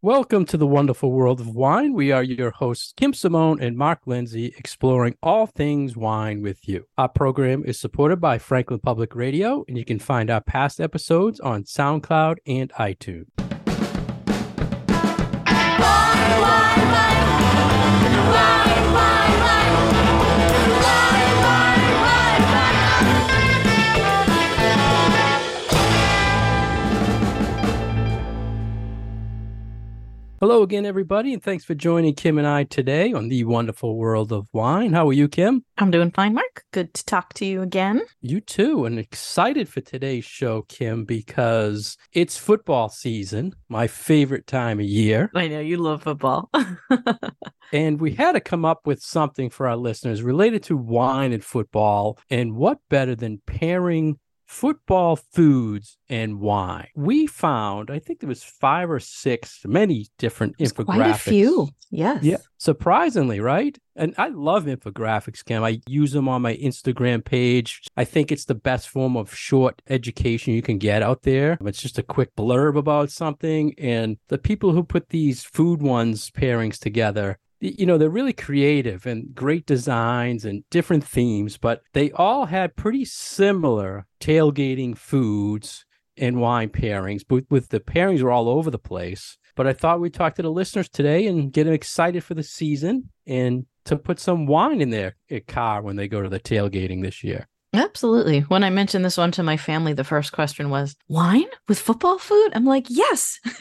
Welcome to the wonderful world of wine. We are your hosts, Kim Simone and Mark Lindsay, exploring all things wine with you. Our program is supported by Franklin Public Radio, and you can find our past episodes on SoundCloud and iTunes. Hello again, everybody, and thanks for joining Kim and I today on the wonderful world of wine. How are you, Kim? I'm doing fine, Mark. Good to talk to you again. You too, and excited for today's show, Kim, because it's football season, my favorite time of year. I know you love football. and we had to come up with something for our listeners related to wine and football. And what better than pairing football foods and wine. We found, I think there was five or six, many different There's infographics. Quite a few, yes. Yeah, surprisingly, right? And I love infographics, Kim. I use them on my Instagram page. I think it's the best form of short education you can get out there. It's just a quick blurb about something, and the people who put these food ones pairings together you know they're really creative and great designs and different themes but they all had pretty similar tailgating foods and wine pairings but with the pairings were all over the place. But i thought we'd talk to the listeners today and get them excited for the season and to put some wine in their eh, car when they go to the tailgating this year Absolutely. When I mentioned this one to my family, the first question was wine with football food. I'm like, yes.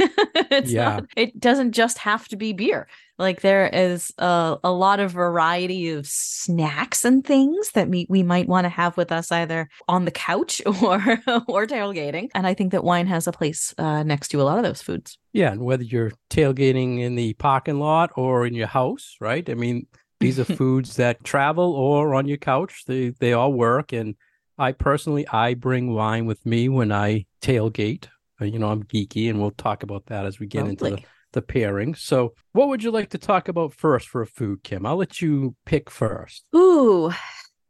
it's yeah. not. It doesn't just have to be beer. Like there is a, a lot of variety of snacks and things that we, we might want to have with us either on the couch or or tailgating. And I think that wine has a place uh, next to a lot of those foods. Yeah, and whether you're tailgating in the parking lot or in your house, right? I mean, these are foods that travel or on your couch. They they all work. And I personally I bring wine with me when I tailgate. Uh, you know, I'm geeky, and we'll talk about that as we get Lovely. into the the pairing. So, what would you like to talk about first for a food, Kim? I'll let you pick first. Ooh.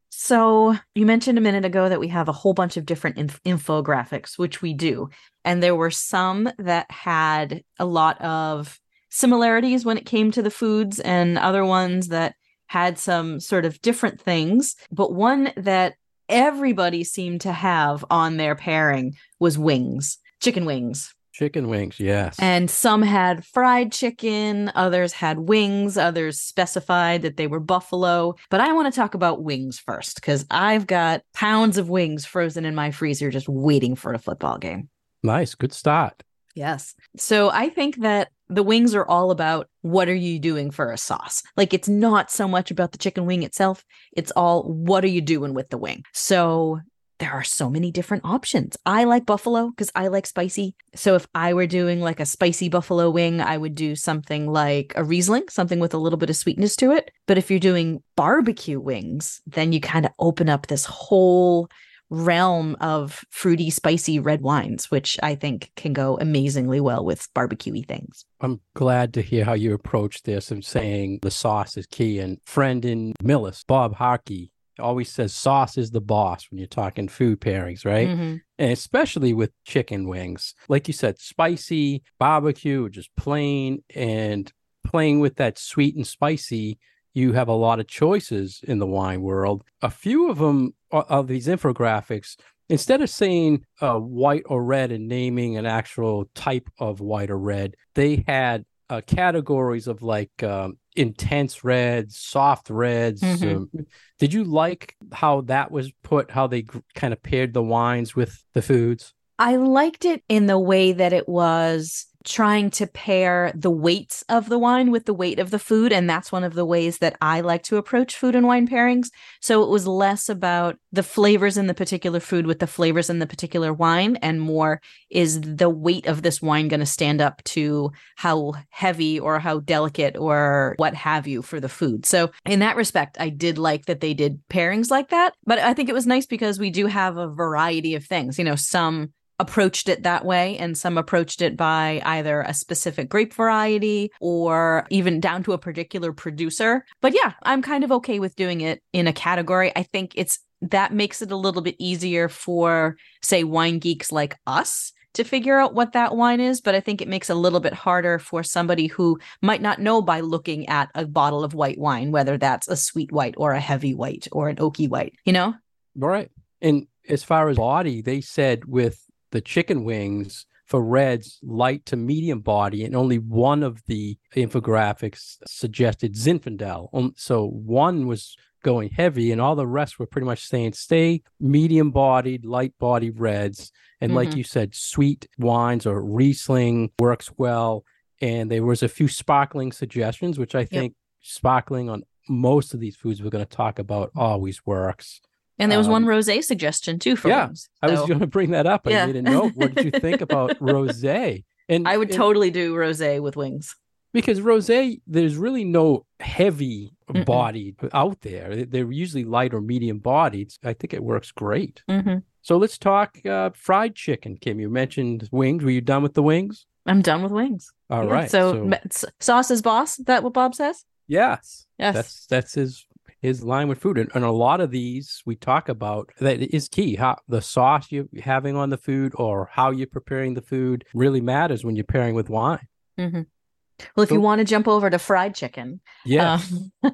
So, you mentioned a minute ago that we have a whole bunch of different inf- infographics, which we do. And there were some that had a lot of similarities when it came to the foods and other ones that had some sort of different things. But one that everybody seemed to have on their pairing was wings, chicken wings. Chicken wings, yes. And some had fried chicken, others had wings, others specified that they were buffalo. But I want to talk about wings first because I've got pounds of wings frozen in my freezer just waiting for a football game. Nice, good start. Yes. So I think that the wings are all about what are you doing for a sauce? Like it's not so much about the chicken wing itself, it's all what are you doing with the wing? So there are so many different options. I like buffalo because I like spicy. So if I were doing like a spicy buffalo wing, I would do something like a Riesling, something with a little bit of sweetness to it. But if you're doing barbecue wings, then you kind of open up this whole realm of fruity, spicy red wines, which I think can go amazingly well with barbecuey things. I'm glad to hear how you approach this and saying the sauce is key. And friend in Millis, Bob Harkey, always says sauce is the boss when you're talking food pairings, right? Mm-hmm. And especially with chicken wings. Like you said, spicy, barbecue, just plain, and playing with that sweet and spicy you have a lot of choices in the wine world. A few of them of these infographics, instead of saying uh, white or red and naming an actual type of white or red, they had uh, categories of like um, intense reds, soft reds. Mm-hmm. Um, did you like how that was put? How they g- kind of paired the wines with the foods? I liked it in the way that it was trying to pair the weights of the wine with the weight of the food. And that's one of the ways that I like to approach food and wine pairings. So it was less about the flavors in the particular food with the flavors in the particular wine, and more is the weight of this wine going to stand up to how heavy or how delicate or what have you for the food. So in that respect, I did like that they did pairings like that. But I think it was nice because we do have a variety of things. You know, some approached it that way and some approached it by either a specific grape variety or even down to a particular producer. But yeah, I'm kind of okay with doing it in a category. I think it's that makes it a little bit easier for say wine geeks like us to figure out what that wine is, but I think it makes it a little bit harder for somebody who might not know by looking at a bottle of white wine, whether that's a sweet white or a heavy white or an oaky white, you know? Right. And as far as body, they said with the chicken wings for reds, light to medium body, and only one of the infographics suggested Zinfandel. So one was going heavy, and all the rest were pretty much saying stay medium bodied, light bodied reds. And mm-hmm. like you said, sweet wines or Riesling works well. And there was a few sparkling suggestions, which I think yep. sparkling on most of these foods we're going to talk about always works. And there was um, one rosé suggestion too for yeah, wings. So. I was going to bring that up. I yeah. a note. What did you think about rosé? And I would and, totally do rosé with wings because rosé, there's really no heavy bodied out there. They're usually light or medium bodied. I think it works great. Mm-hmm. So let's talk uh, fried chicken. Kim, you mentioned wings. Were you done with the wings? I'm done with wings. All yeah, right. So, so sauce is boss. Is that what Bob says? Yes. Yes. That's that's his his line with food. And, and, a lot of these we talk about that is key. How the sauce you're having on the food or how you're preparing the food really matters when you're pairing with wine. Mm-hmm. Well, if so, you want to jump over to fried chicken, yeah, um,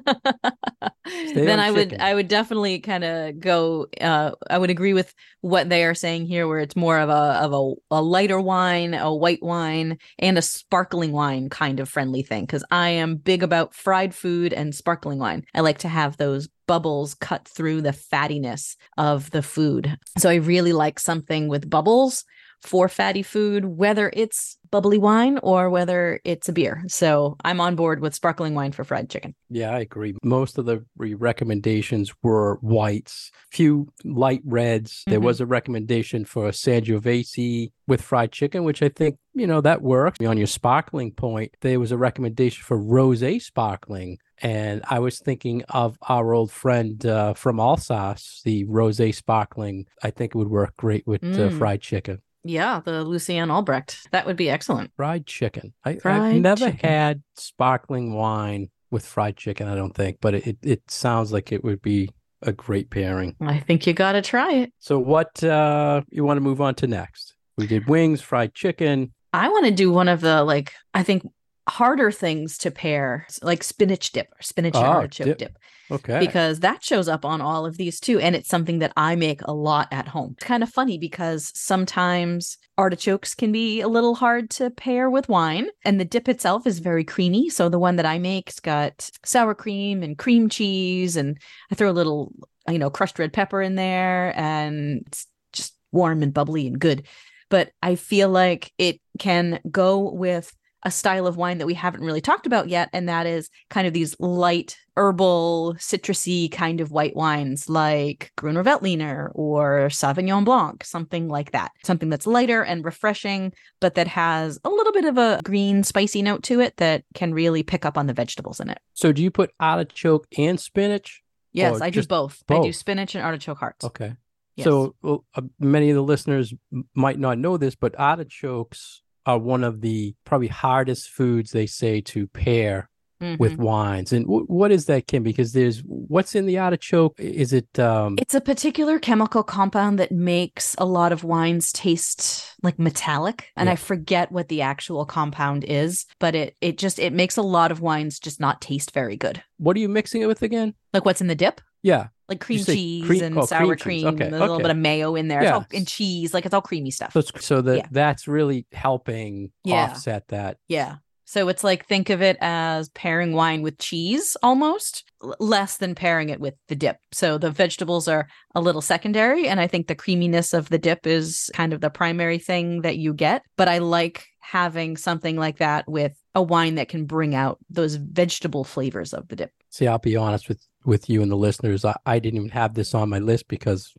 then I would I would definitely kind of go. Uh, I would agree with what they are saying here, where it's more of a of a, a lighter wine, a white wine, and a sparkling wine kind of friendly thing. Because I am big about fried food and sparkling wine. I like to have those bubbles cut through the fattiness of the food. So I really like something with bubbles for fatty food, whether it's bubbly wine or whether it's a beer. So I'm on board with sparkling wine for fried chicken. Yeah, I agree. Most of the recommendations were whites, few light reds. Mm-hmm. There was a recommendation for Sangiovese with fried chicken, which I think, you know, that works. On your sparkling point, there was a recommendation for rosé sparkling. And I was thinking of our old friend uh, from Alsace, the rosé sparkling. I think it would work great with uh, mm. fried chicken. Yeah, the Lucien Albrecht. That would be excellent. Fried chicken. I, have never chicken. had sparkling wine with fried chicken, I don't think, but it, it sounds like it would be a great pairing. I think you got to try it. So, what uh, you want to move on to next? We did wings, fried chicken. I want to do one of the, like, I think harder things to pair, like spinach dip or spinach oh, artichoke dip. dip. Okay. Because that shows up on all of these too. And it's something that I make a lot at home. It's kind of funny because sometimes artichokes can be a little hard to pair with wine. And the dip itself is very creamy. So the one that I make's got sour cream and cream cheese. And I throw a little, you know, crushed red pepper in there. And it's just warm and bubbly and good. But I feel like it can go with a style of wine that we haven't really talked about yet, and that is kind of these light, herbal, citrusy kind of white wines like Gruner Veltliner or Sauvignon Blanc, something like that. Something that's lighter and refreshing, but that has a little bit of a green, spicy note to it that can really pick up on the vegetables in it. So, do you put artichoke and spinach? Yes, I do both. both. I do spinach and artichoke hearts. Okay. Yes. So well, uh, many of the listeners might not know this, but artichokes are one of the probably hardest foods they say to pair mm-hmm. with wines. And w- what is that, Kim? Because there's what's in the artichoke? Is it? um It's a particular chemical compound that makes a lot of wines taste like metallic, and yeah. I forget what the actual compound is, but it it just it makes a lot of wines just not taste very good. What are you mixing it with again? Like what's in the dip? Yeah like cream cheese cream, and oh, sour cream, cream okay, and a little bit of mayo in there. Yeah. All, and cheese, like it's all creamy stuff. So, so that yeah. that's really helping yeah. offset that. Yeah. So it's like think of it as pairing wine with cheese almost, less than pairing it with the dip. So the vegetables are a little secondary and I think the creaminess of the dip is kind of the primary thing that you get, but I like having something like that with a wine that can bring out those vegetable flavors of the dip. See, I'll be honest with with you and the listeners. I, I didn't even have this on my list because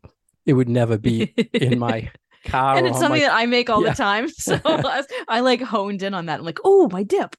it would never be in my car. and it's something my... that I make all yeah. the time. So I, I, like honed in on that. I'm like, oh, my dip.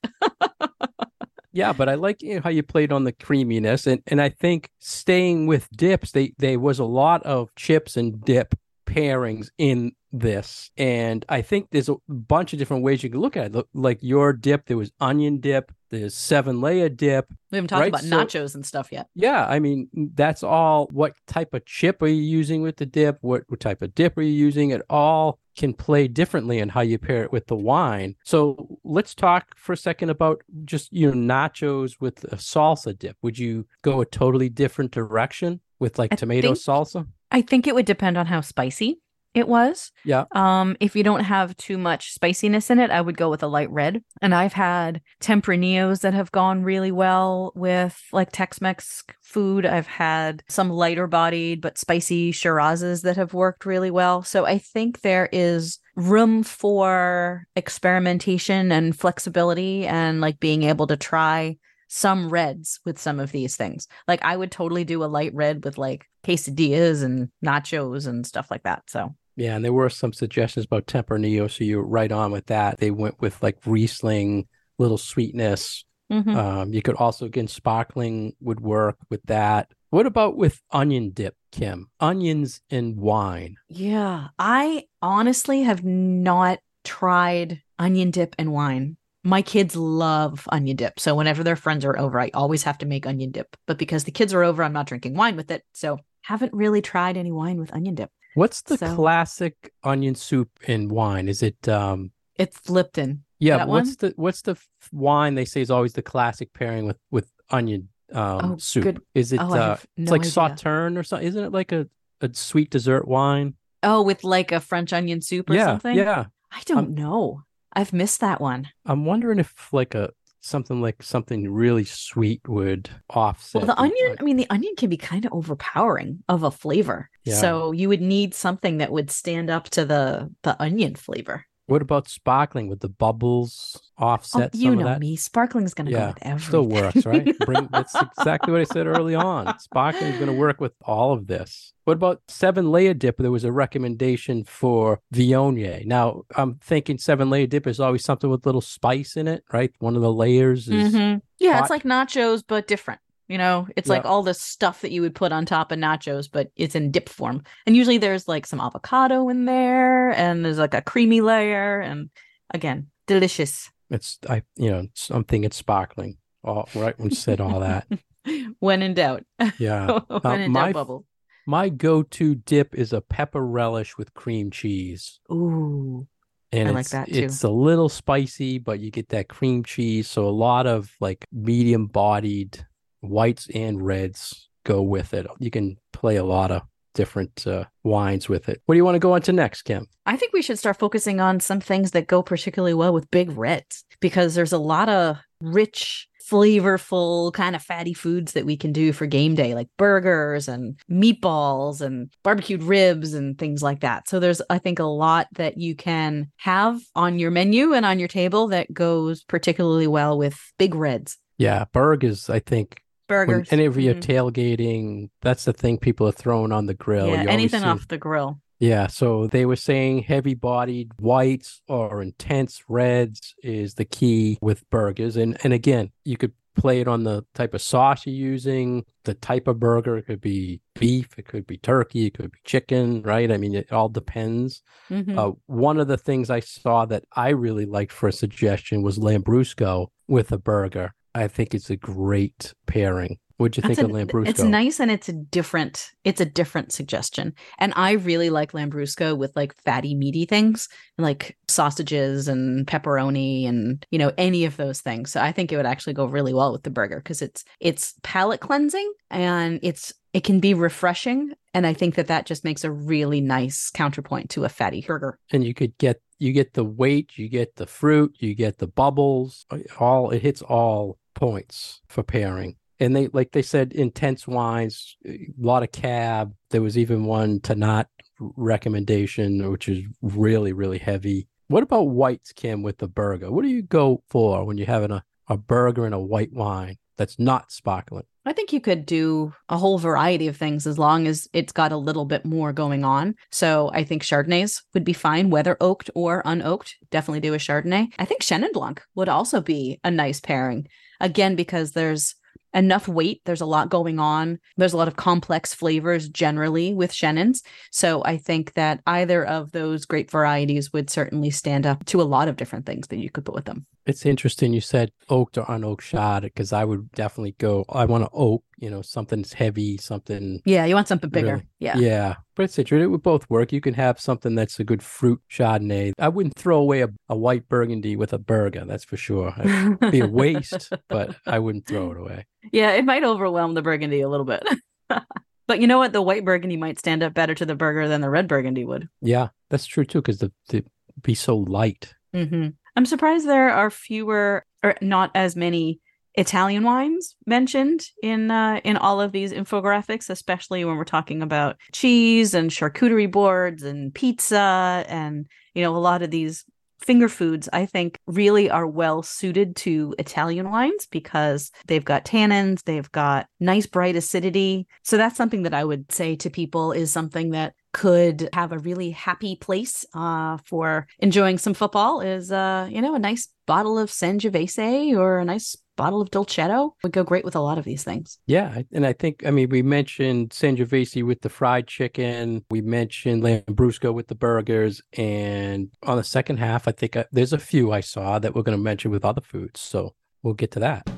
yeah, but I like you know, how you played on the creaminess, and and I think staying with dips, they there was a lot of chips and dip pairings in this. And I think there's a bunch of different ways you can look at it. Like your dip, there was onion dip, there's seven layer dip. We haven't talked right? about so, nachos and stuff yet. Yeah. I mean, that's all. What type of chip are you using with the dip? What, what type of dip are you using? It all can play differently in how you pair it with the wine. So let's talk for a second about just you know nachos with a salsa dip. Would you go a totally different direction with like I tomato salsa? I think it would depend on how spicy it was. Yeah. Um, if you don't have too much spiciness in it, I would go with a light red. And I've had tempranillos that have gone really well with like Tex-Mex food. I've had some lighter bodied but spicy Shirazes that have worked really well. So I think there is room for experimentation and flexibility and like being able to try some reds with some of these things. Like I would totally do a light red with like quesadillas and nachos and stuff like that. So Yeah, and there were some suggestions about Tempranillo, so you're right on with that. They went with like Riesling, little sweetness. mhm. Um, you could also again sparkling would work with that. What about with onion dip, Kim? Onions and wine. yeah, I honestly have not tried onion dip and wine. My kids love onion dip. So whenever their friends are over, I always have to make onion dip. But because the kids are over, I'm not drinking wine with it. So haven't really tried any wine with onion dip. What's the So- classic onion soup in wine? Is it um It's Lipton. yeah, what's one? the what's the f- wine they say is always the classic pairing with with onion um Oh, soup? good. Is it Oh, uh have it's like idea. sauterne or something? Isn't it like a, a sweet dessert wine? Oh, with like a French onion soup or yeah, something? yeah. I don't know. I've missed that one. I'm wondering if like a something like something really sweet would offset. Well, the onion, I mean, the onion can be kind of overpowering of a flavor. Yeah. So you would need something that would stand up to the the onion flavor. What about sparkling? with the bubbles Oh, offset you some know me. Sparkling's going to Yeah, go with everything. Still works, right? Bring that's exactly what I said early on. Sparkling is going to work with all of this. What about seven layer dip? There was a recommendation for Viognier. Now I'm thinking seven layer dip is always something with little spice in it, right? One of the layers is Mhm. Yeah, hot. it's like nachos, but different. You know, it's like all the stuff that you would put on top of nachos, but it's in dip form. And usually there's like some avocado in there, and there's like a creamy layer, and again, delicious. it's I you know something it's- sparkling. All right when you said all that, when in doubt, yeah. when Uh, in my doubt, bubble. My go-to dip is a pepper relish with cream cheese. Ooh, And I like that too. it's a little spicy, but you get that cream cheese. So a lot of like medium bodied whites and reds go with it. You can play a lot of different uh, wines with it. What do you want to go on to next, Kim? I think we should start focusing on some things that go particularly well with big reds because there's a lot of rich, flavorful, kind of fatty foods that we can do for game day, like burgers and meatballs and barbecued ribs and things like that. So there's, I think, a lot that you can have on your menu and on your table that goes particularly well with big reds. Yeah, burgers, I think. When Burgers. any of you mhm. tailgating, that's the thing people are throwing on the grill. yeah, anything see- off the grill. Yeah, so they were saying heavy bodied whites or intense reds is the key with burgers. And and again, you could play it on the type of sauce you're using, the type of burger. It could be beef, it could be turkey, it could be chicken, right? I mean, it all depends. Mhm. Uh, one of the things I saw that I really liked for a suggestion was Lambrusco with a burger. I think it's a great pairing. What'd you That's think of Lambrusco? It's nice and it's a different it's a different suggestion. And I really like Lambrusco with like fatty meaty things like sausages and pepperoni and you know any of those things. So I think it would actually go really well with the burger because it's it's palate cleansing and it's it can be refreshing and I think that that just makes a really nice counterpoint to a fatty burger. and you could get you get the weight, you get the fruit, you get the bubbles, all it hits all points for pairing. And they like they said intense wines, a lot of cab. There was even one Tannat recommendation, which is really really heavy. What about whites, Kim, with the burger? What do you go for when you're having a, a burger and a white wine that's not sparkling? I think you could do a whole variety of things as long as it's got a little bit more going on. So I think Chardonnays would be fine, whether oaked or unoaked. Definitely do a Chardonnay. I think Chenin Blanc would also be a nice pairing. Again, because there's enough weight, there's a lot going on. There's a lot of complex flavors generally with Chenins. So I think that either of those grape varieties would certainly stand up to a lot of different things that you could put with them. It's interesting you said oaked or unoaked Chard because I would definitely go. I want to oak you know, something's heavy, something. Yeah, you want something bigger. Really? Yeah. Yeah. But it's interesting. It would both work. You can have something that's a good fruit Chardonnay. I wouldn't throw away a, a white burgundy with a burger. That's for sure. It'd be a waste, but I wouldn't throw it away. Yeah, it might overwhelm the burgundy a little bit. but you know what? The white burgundy might stand up better to the burger than the red burgundy would. Yeah, that's true too, because the, the be so light. Mm-hmm. I'm surprised there are fewer or not as many Italian wines mentioned in uh, in all of these infographics, especially when we're talking about cheese and charcuterie boards and pizza and you know a lot of these finger foods I think really are well suited to Italian wines because they've got tannins, they've got nice bright acidity. So that's something that I would say to people is something that could have a really happy place uh, for enjoying some football is uh, you know a nice bottle of Sangiovese or a nice bottle of Dolcetto would go great with a lot of these things. Yeah, and I think I mean we mentioned Sangiovese with the fried chicken, we mentioned Lambrusco with the burgers, and on the second half, I think I, uh, there's a few I saw that we're going to mention with other foods. So we'll get to that.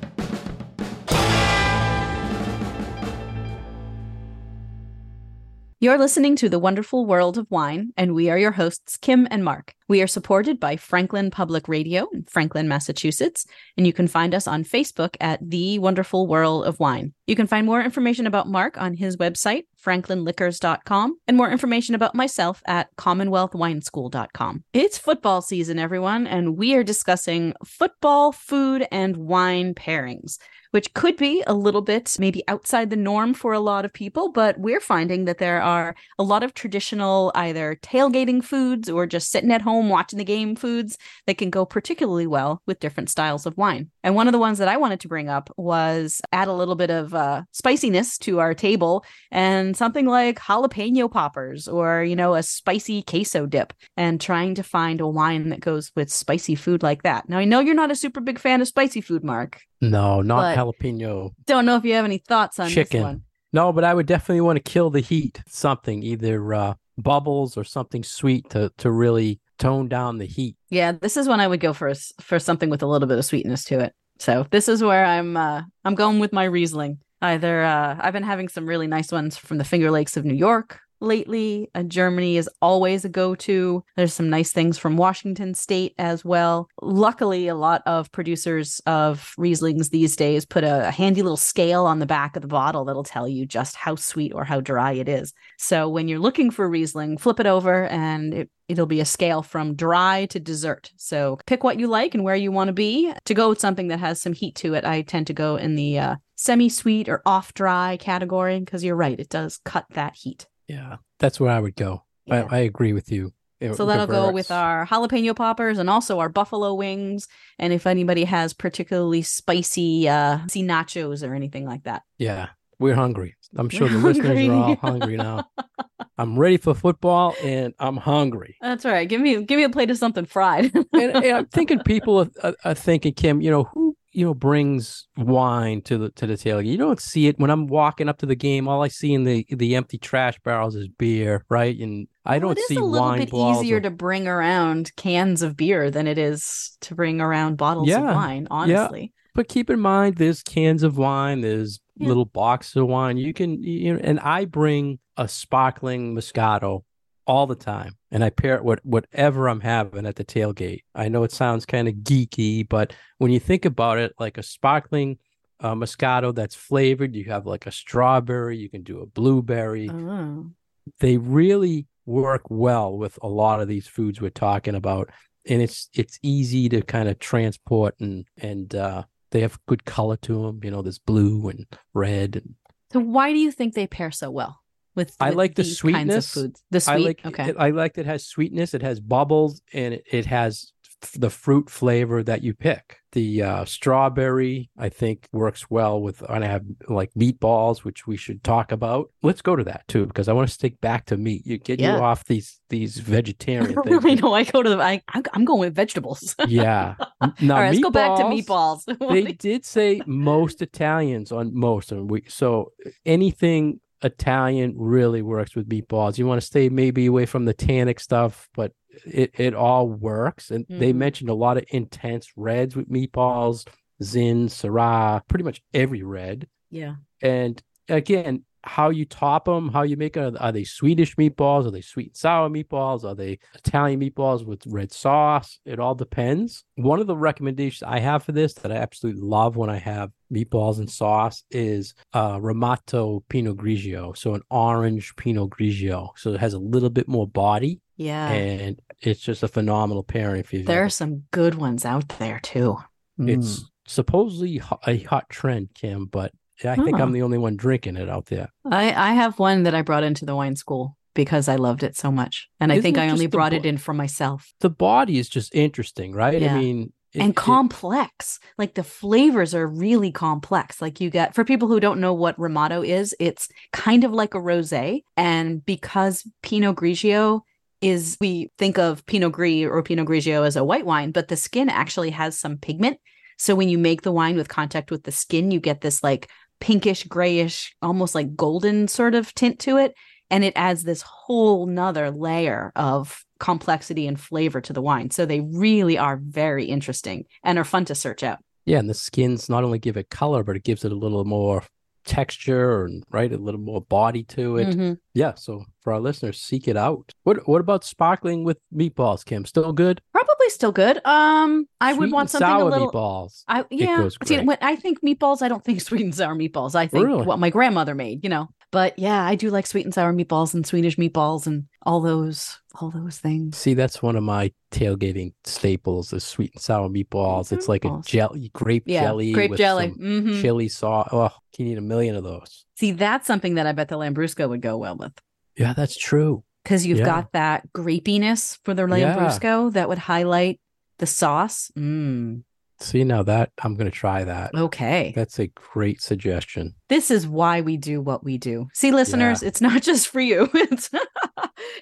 You're listening to The Wonderful World of Wine, and we are your hosts, Kim and Mark. We are supported by Franklin Public Radio in Franklin, Massachusetts, and you can find us on Facebook at The Wonderful World of Wine. You can find more information about Mark on his website, franklinliquors.com, and more information about myself at commonwealthwineschool.com. It's football season, everyone, and we are discussing football, food, and wine pairings which could be a little bit maybe outside the norm for a lot of people, but we're finding that there are a lot of traditional either tailgating foods or just sitting at home watching the game foods that can go particularly well with different styles of wine. And one of the ones that I wanted to bring up was add a little bit of uh, spiciness to our table and something like jalapeno poppers or, you know, a spicy queso dip and trying to find a wine that goes with spicy food like that. Now, I know you're not a super big fan of spicy food, Mark. No, not jalapeno. Don't know if you have any thoughts on chicken. this one. No, but I would definitely want to kill the heat. Something either uh, bubbles or something sweet to to really tone down the heat. Yeah, this is when I would go for for something with a little bit of sweetness to it. So this is where I'm uh, I'm going with my Riesling. Either uh, I've been having some really nice ones from the Finger Lakes of New York lately. Uh, Germany is always a go to. There's some nice things from Washington State as well. Luckily, a lot of producers of Rieslings these days put a, a, handy little scale on the back of the bottle that'll tell you just how sweet or how dry it is. So when you're looking for Riesling, flip it over and it, it'll be a scale from dry to dessert. So pick what you like and where you want to be. To go with something that has some heat to it, I tend to go in the uh, semi sweet or off dry category because you're right, it does cut that heat. Yeah, that's where I would go. Yeah. I, I agree with you. It so that'll go with our jalapeno poppers and also our buffalo wings. And if anybody has particularly spicy uh nachos or anything like that. Yeah, we're hungry. I'm sure we're the hungry. listeners are all hungry now. I'm ready for football and I'm hungry. That's right. Give me give me a plate of something fried. and, and, I'm thinking people are, are, are, thinking, Kim, you know, who you know brings wine to the to the tailgate. You don't see it when I'm walking up to the game. All I see in the the empty trash barrels is beer, right? And I don't see wine. It's a little bit easier or... to bring around cans of beer than it is to bring around bottles yeah. of wine. Honestly, yeah. but keep in mind, there's cans of wine. There's yeah. little boxes of wine. You can you know, and I bring a sparkling Moscato all the time and I pair it with whatever I'm having at the tailgate. I know it sounds kind of geeky, but when you think about it, like a sparkling uh, Moscato that's flavored, you have like a strawberry, you can do a blueberry. Oh. They really work well with a lot of these foods we're talking about, and it's it's easy to kind of transport and and uh, they have good color to them. You know, there's blue and red. And... So why do you think they pair so well? With, I like the sweetness. foods. The sweet, I like, okay. It, I like that it has sweetness. It has bubbles, and it, it has f- the fruit flavor that you pick. The uh, strawberry, I think, works well with. I have like meatballs, which we should talk about. Let's go to that too, because I want to stick back to meat. You get yeah. you off these these vegetarian things. I know. I go to the. I I'm going with vegetables. yeah. Now, All right, let's go back to meatballs. they did say most Italians on most of them. We, so anything Italian really works with meatballs. You want to stay maybe away from the tannic stuff, but it, it all works. And mm. they mentioned a lot of intense reds with meatballs, Zin, Syrah, pretty much every red. Yeah. And again, how you top them, how you make it. Are they Swedish meatballs? Are they sweet and sour meatballs? Are they Italian meatballs with red sauce? It all depends. One of the recommendations I have for this that I absolutely love when I have meatballs and sauce is uh, Ramato Pinot Grigio. So an orange Pinot Grigio. So it has a little bit more body. Yeah. And it's just a phenomenal pairing for you. There are some good ones out there too. It's Mm. supposedly a hot trend, Kim, but I think. I'm the only one drinking it out there. I I have one that I brought into the wine school because I loved it so much, and I Isn't think I only brought bo- it in for myself. The body is just interesting, right? Yeah. I mean, it- and it- complex. Like the flavors are really complex. Like you get for people who don't know what Ramato is, it's kind of like a rosé. And because Pinot Grigio is we think of Pinot Gris or Pinot Grigio as a white wine, but the skin actually has some pigment. So when you make the wine with contact with the skin, you get this like pinkish, grayish, almost like golden sort of tint to it. And it adds this whole nother layer of complexity and flavor to the wine. So they really are very interesting and are fun to search out. yeah, and the skins not only give it color, but it gives it a little more texture and right, a little more body to it. Mhm. Yeah, so for our listeners, seek it out. What what about sparkling with meatballs, Kim? Still good? Probably still good. Um, I would want something sour a little. meatballs. I yeah. See, when I think meatballs, I don't think sweet and sour meatballs. I think Really? what my grandmother made, you know. But yeah, I do like sweet and sour meatballs and Swedish meatballs and all those all those things. See, that's one of my tailgating staples is sweet and sour meatballs. It's like a jelly, grape Yeah, jelly, grape with jelly. Mhm. chili sauce. Oh, you need a million of those? See, that's something that I bet the Lambrusco would go well with. Yeah, that's true. because you've Yeah. got that grapiness for the Yeah. Lambrusco that would highlight the sauce. Mm, See, now that I'm going to try that. okay. That's a great suggestion. This is why we do what we do. See, listeners, it's not just for you. It's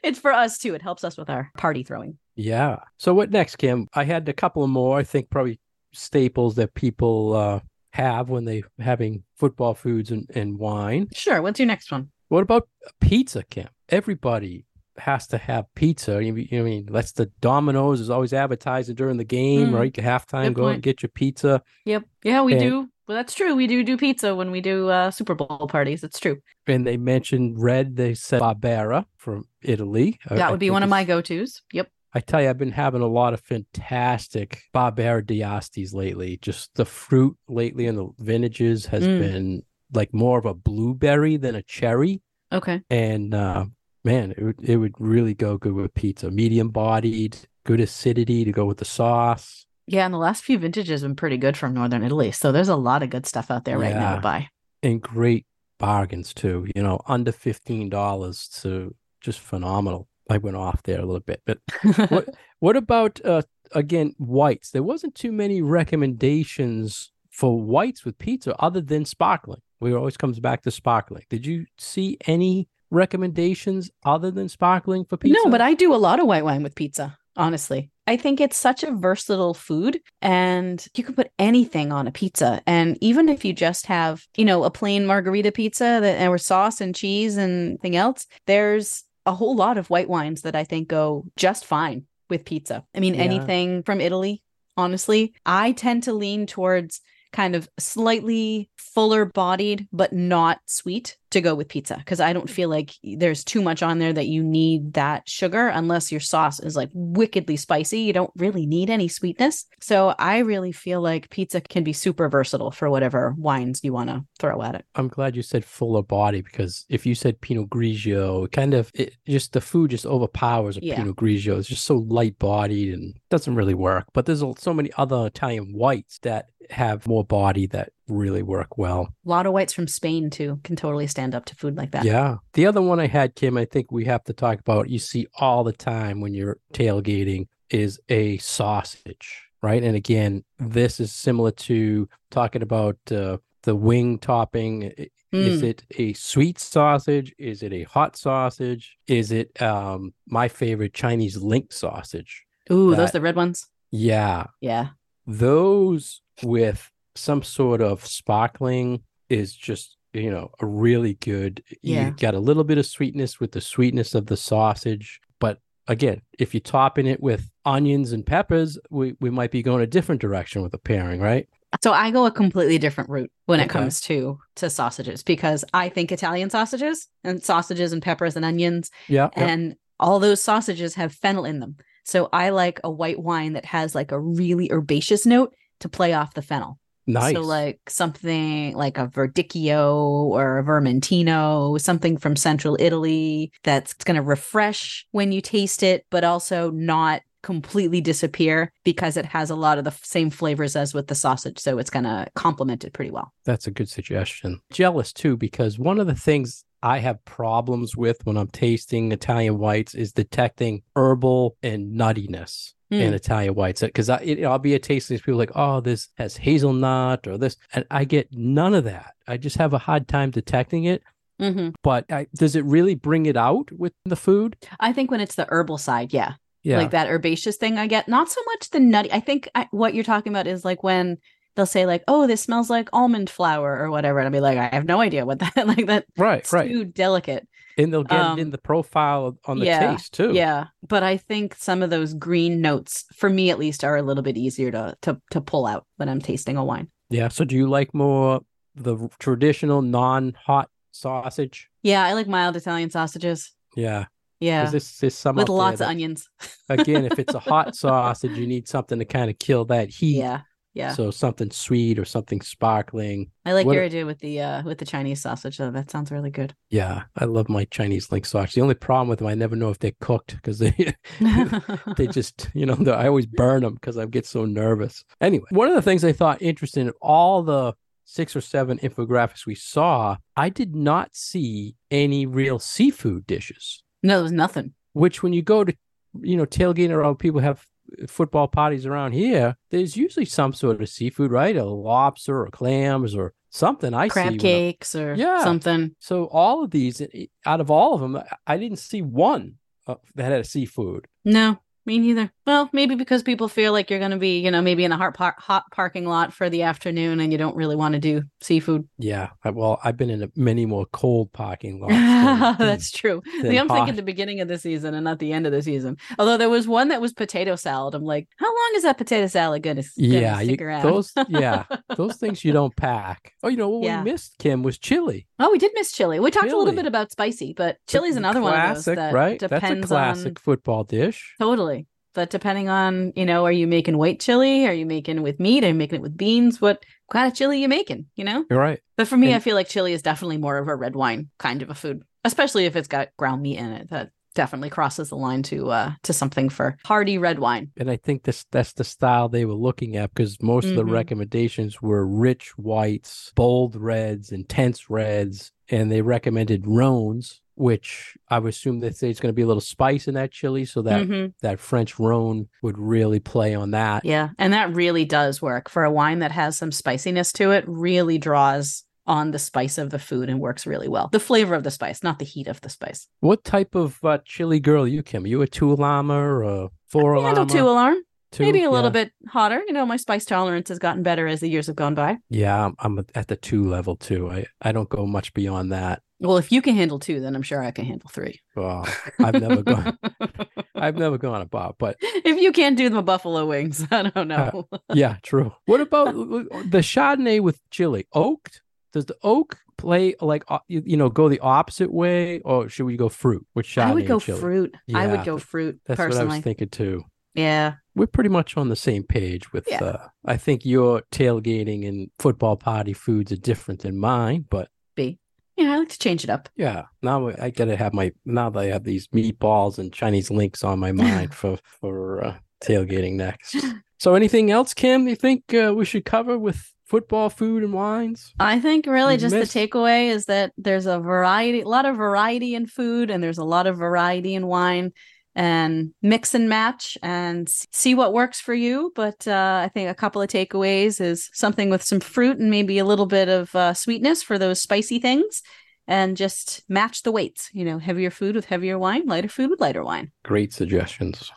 it's for us too. It helps us with our party throwing. Yeah. So what next, Kim? I had a couple of more. I think probably staples that people uh, have when they having football foods and, and wine. Sure. What's your next one? What about pizza, Kim? Everybody has to have pizza. You, you know, I mean, that's the Domino's is always advertising during the game, Mm, right? Halftime, good go point. and get your pizza. Yep. Yeah, we And- do. Well, that's true. We do do pizza when we do uh, Super Bowl parties. It's true. And they mentioned red. They said Barbera from Italy. That I would be one of my go tos. Yep. I tell you, I've been having a lot of fantastic Barbera d'Astis lately. Just the fruit lately in the vintages has Mm. been like more of a blueberry than a cherry. Okay. And uh, man, it would, it would really go good with pizza. Medium bodied, good acidity to go with the sauce. Yeah, and the last few vintages have been pretty good from Northern Italy. So there's a lot of good stuff out there right now to buy. and great bargains too. You know, under fifteen dollars to just phenomenal. I went off there a little bit, but what what about uh again whites? There wasn't too many recommendations for whites with pizza other than sparkling. We always comes back to sparkling. Did you see any recommendations other than sparkling for pizza? No, but I do a lot of white wine with pizza, honestly. I think it's such a versatile food and you can put anything on a pizza. And even if you just have, you know, a plain margherita pizza that or sauce and cheese and anything else, there's a whole lot of white wines that I think go just fine with pizza. I mean, Yeah. anything from Italy, honestly. I tend to lean towards kind of slightly fuller bodied but not sweet to go with pizza because I don't mm. feel like there's too much on there that you need that sugar unless your sauce is like wickedly spicy. You don't really need any sweetness. So I really feel like pizza can be super versatile for whatever wines you want to throw at it. I'm glad you said fuller body because if you said Pinot Grigio, it kind of it just the food just overpowers a Yeah. Pinot Grigio. It's just so light bodied and doesn't really work. But there's so many other Italian whites that have more body that really work well. A lot of whites from Spain too can totally stand up to food like that. Yeah. The other one I had, Kim, I think we have to talk about, you see all the time when you're tailgating, is a sausage, right? And again, this is similar to talking about uh, the wing topping. I- Is Mm. it a sweet sausage? Is it a hot sausage? Is it um, my favorite Chinese link sausage? Ooh, those that- the red ones. Yeah. Yeah. Those with some sort of sparkling is just you know a really good Yeah. you got a little bit of sweetness with the sweetness of the sausage but again if you're topping it with onions and peppers we, we might be going a different direction with the pairing right So I go a completely different route when it comes to to sausages because I think Italian sausages and sausages and peppers and onions Yeah. yeah. and all those sausages have fennel in them. So I like a white wine that has like a really herbaceous note to play off the fennel. Nice. So like something like a Verdicchio or a Vermentino, something from central Italy that's going to refresh when you taste it, but also not completely disappear because it has a lot of the same flavors as with the sausage. So it's going to complement it pretty well. That's a good suggestion. Jealous too, because one of the things I have problems with when I'm tasting Italian whites is detecting herbal and nuttiness in Mm. Italian whites. Because I, it, I'll be a tasting these people like, oh, this has hazelnut or this, and I get none of that. I just have a hard time detecting it. hmm But I, does it really bring it out with the food? I think when it's the herbal side, yeah, Yeah. like that herbaceous thing I get. Not so much the nutty. I think I, what you're talking about is like when they'll say like, "Oh, this smells like almond flour" or whatever, and I'll be like, "I have no idea what that like that." right, right. too delicate. And they'll get um, it in the profile on the yeah, taste too. Yeah, but I think some of those green notes, for me at least, are a little bit easier to to to pull out when I'm tasting a wine. Yeah. So do you like more the traditional non-hot sausage? Yeah, I like mild Italian sausages. Yeah. Yeah, this is some with lots of onions. again, if it's a hot sausage, you need something to kind of kill that heat. Yeah, yeah. So something sweet or something sparkling. I like what- your idea with the uh with the Chinese sausage though. That sounds really good. Yeah, I love my Chinese link sausage. The only problem with them, I never know if they're cooked because they they just you know I always burn them because I get so nervous. Anyway, one of the things I thought interesting of all the six or seven infographics we saw, I did not see any real seafood dishes. no, there was nothing. which when you go to you know tailgating around people have football parties around here there's usually some sort of seafood right a lobster or clams or something i see Crab I'm- cakes or Yeah. something. so all of these out of all of them I- i didn't see one uh, that had seafood No, me neither. Well, maybe because people feel like you're going to be, you know, maybe in a hot, par- hot parking lot for the afternoon and you don't really want to do seafood. yeah well i've been in a, many more cold parking lots than- That's true. than I'm thinking the beginning of the season and not the end of the season. Although there was one that was potato salad. I'm like, how long is that potato salad going to yeah you, stick around? those yeah those things you don't pack oh you know what Yeah. we missed kim was chili Oh, we did miss chili. We talked a little bit about spicy, but chili's the another one of those classic, that right depends that's a classic on football dish totally. But depending on, you know, are you making white chili? Are you making it with meat? Are you making it with beans? What kind of chili you making? You know? you're right But for me, And- I feel like chili is definitely more of a red wine kind of a food, especially if it's got ground meat in it. That definitely crosses the line to uh to something for hearty red wine. and I think this that's the style they were looking at because most of the Mhm. recommendations were rich whites, bold reds, intense reds, and they recommended Rhones, which I would assume that it's going to be a little spice in that chili, so that Mhm. that French Rhone would really play on that. Yeah, and that really does work for a wine that has some spiciness to it. Really draws on the spice of the food and works really well. The flavor of the spice, not the heat of the spice. What type of uh, chili girl are you, Kim? Are you a two lama or a four alarm? Handle two alarm, Two? maybe a little bit hotter. You know, my spice tolerance has gotten better as the years have gone by. Yeah, I'm, I'm at the two level too. I I don't go much beyond that. Well, if you can handle two, then I'm sure I can handle three. Well, I've never gone. I've never gone above, but if you can't do the buffalo wings, I don't know. yeah, true. What about the Chardonnay with chili? Oaked? Does the oak play like you, you know go the opposite way, or should we go fruit Which? I would go chili? fruit. I would go fruit That's what I personally. was thinking too. Yeah. We're pretty much on the same page with. Yeah. Uh, I think your tailgating and football party foods are different than mine, but B. Yeah, I like to change it up. yeah, now I gotta have my now that I have these meatballs and Chinese links on my mind for for uh, tailgating next. So, anything else, Kim? You think uh, we should cover with football, food, and wines? I think really You've just missed- the takeaway is that there's a variety, a lot of variety in food, and there's a lot of variety in wine, and mix and match and see what works for you. But uh, I think a couple of takeaways is something with some fruit and maybe a little bit of uh, sweetness for those spicy things, and just match the weights. You know, heavier food with heavier wine, lighter food with lighter wine. Great suggestions.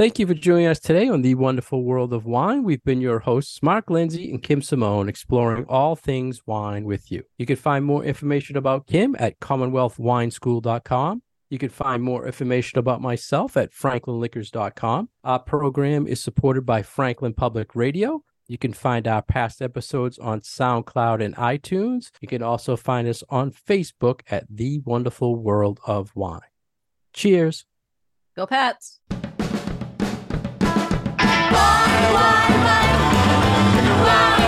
Thank you for joining us today on the wonderful world of wine. We've been your hosts, Mark Lindsay and Kim Simone, exploring all things wine with you. You can find more information about Kim at commonwealthwineschool.com. You can find more information about myself at franklinliquors.com. Our program is supported by Franklin Public Radio. You can find our past episodes on SoundCloud and iTunes. You can also find us on Facebook at The Wonderful World of Wine. Cheers. Go Pats why, why, why, why.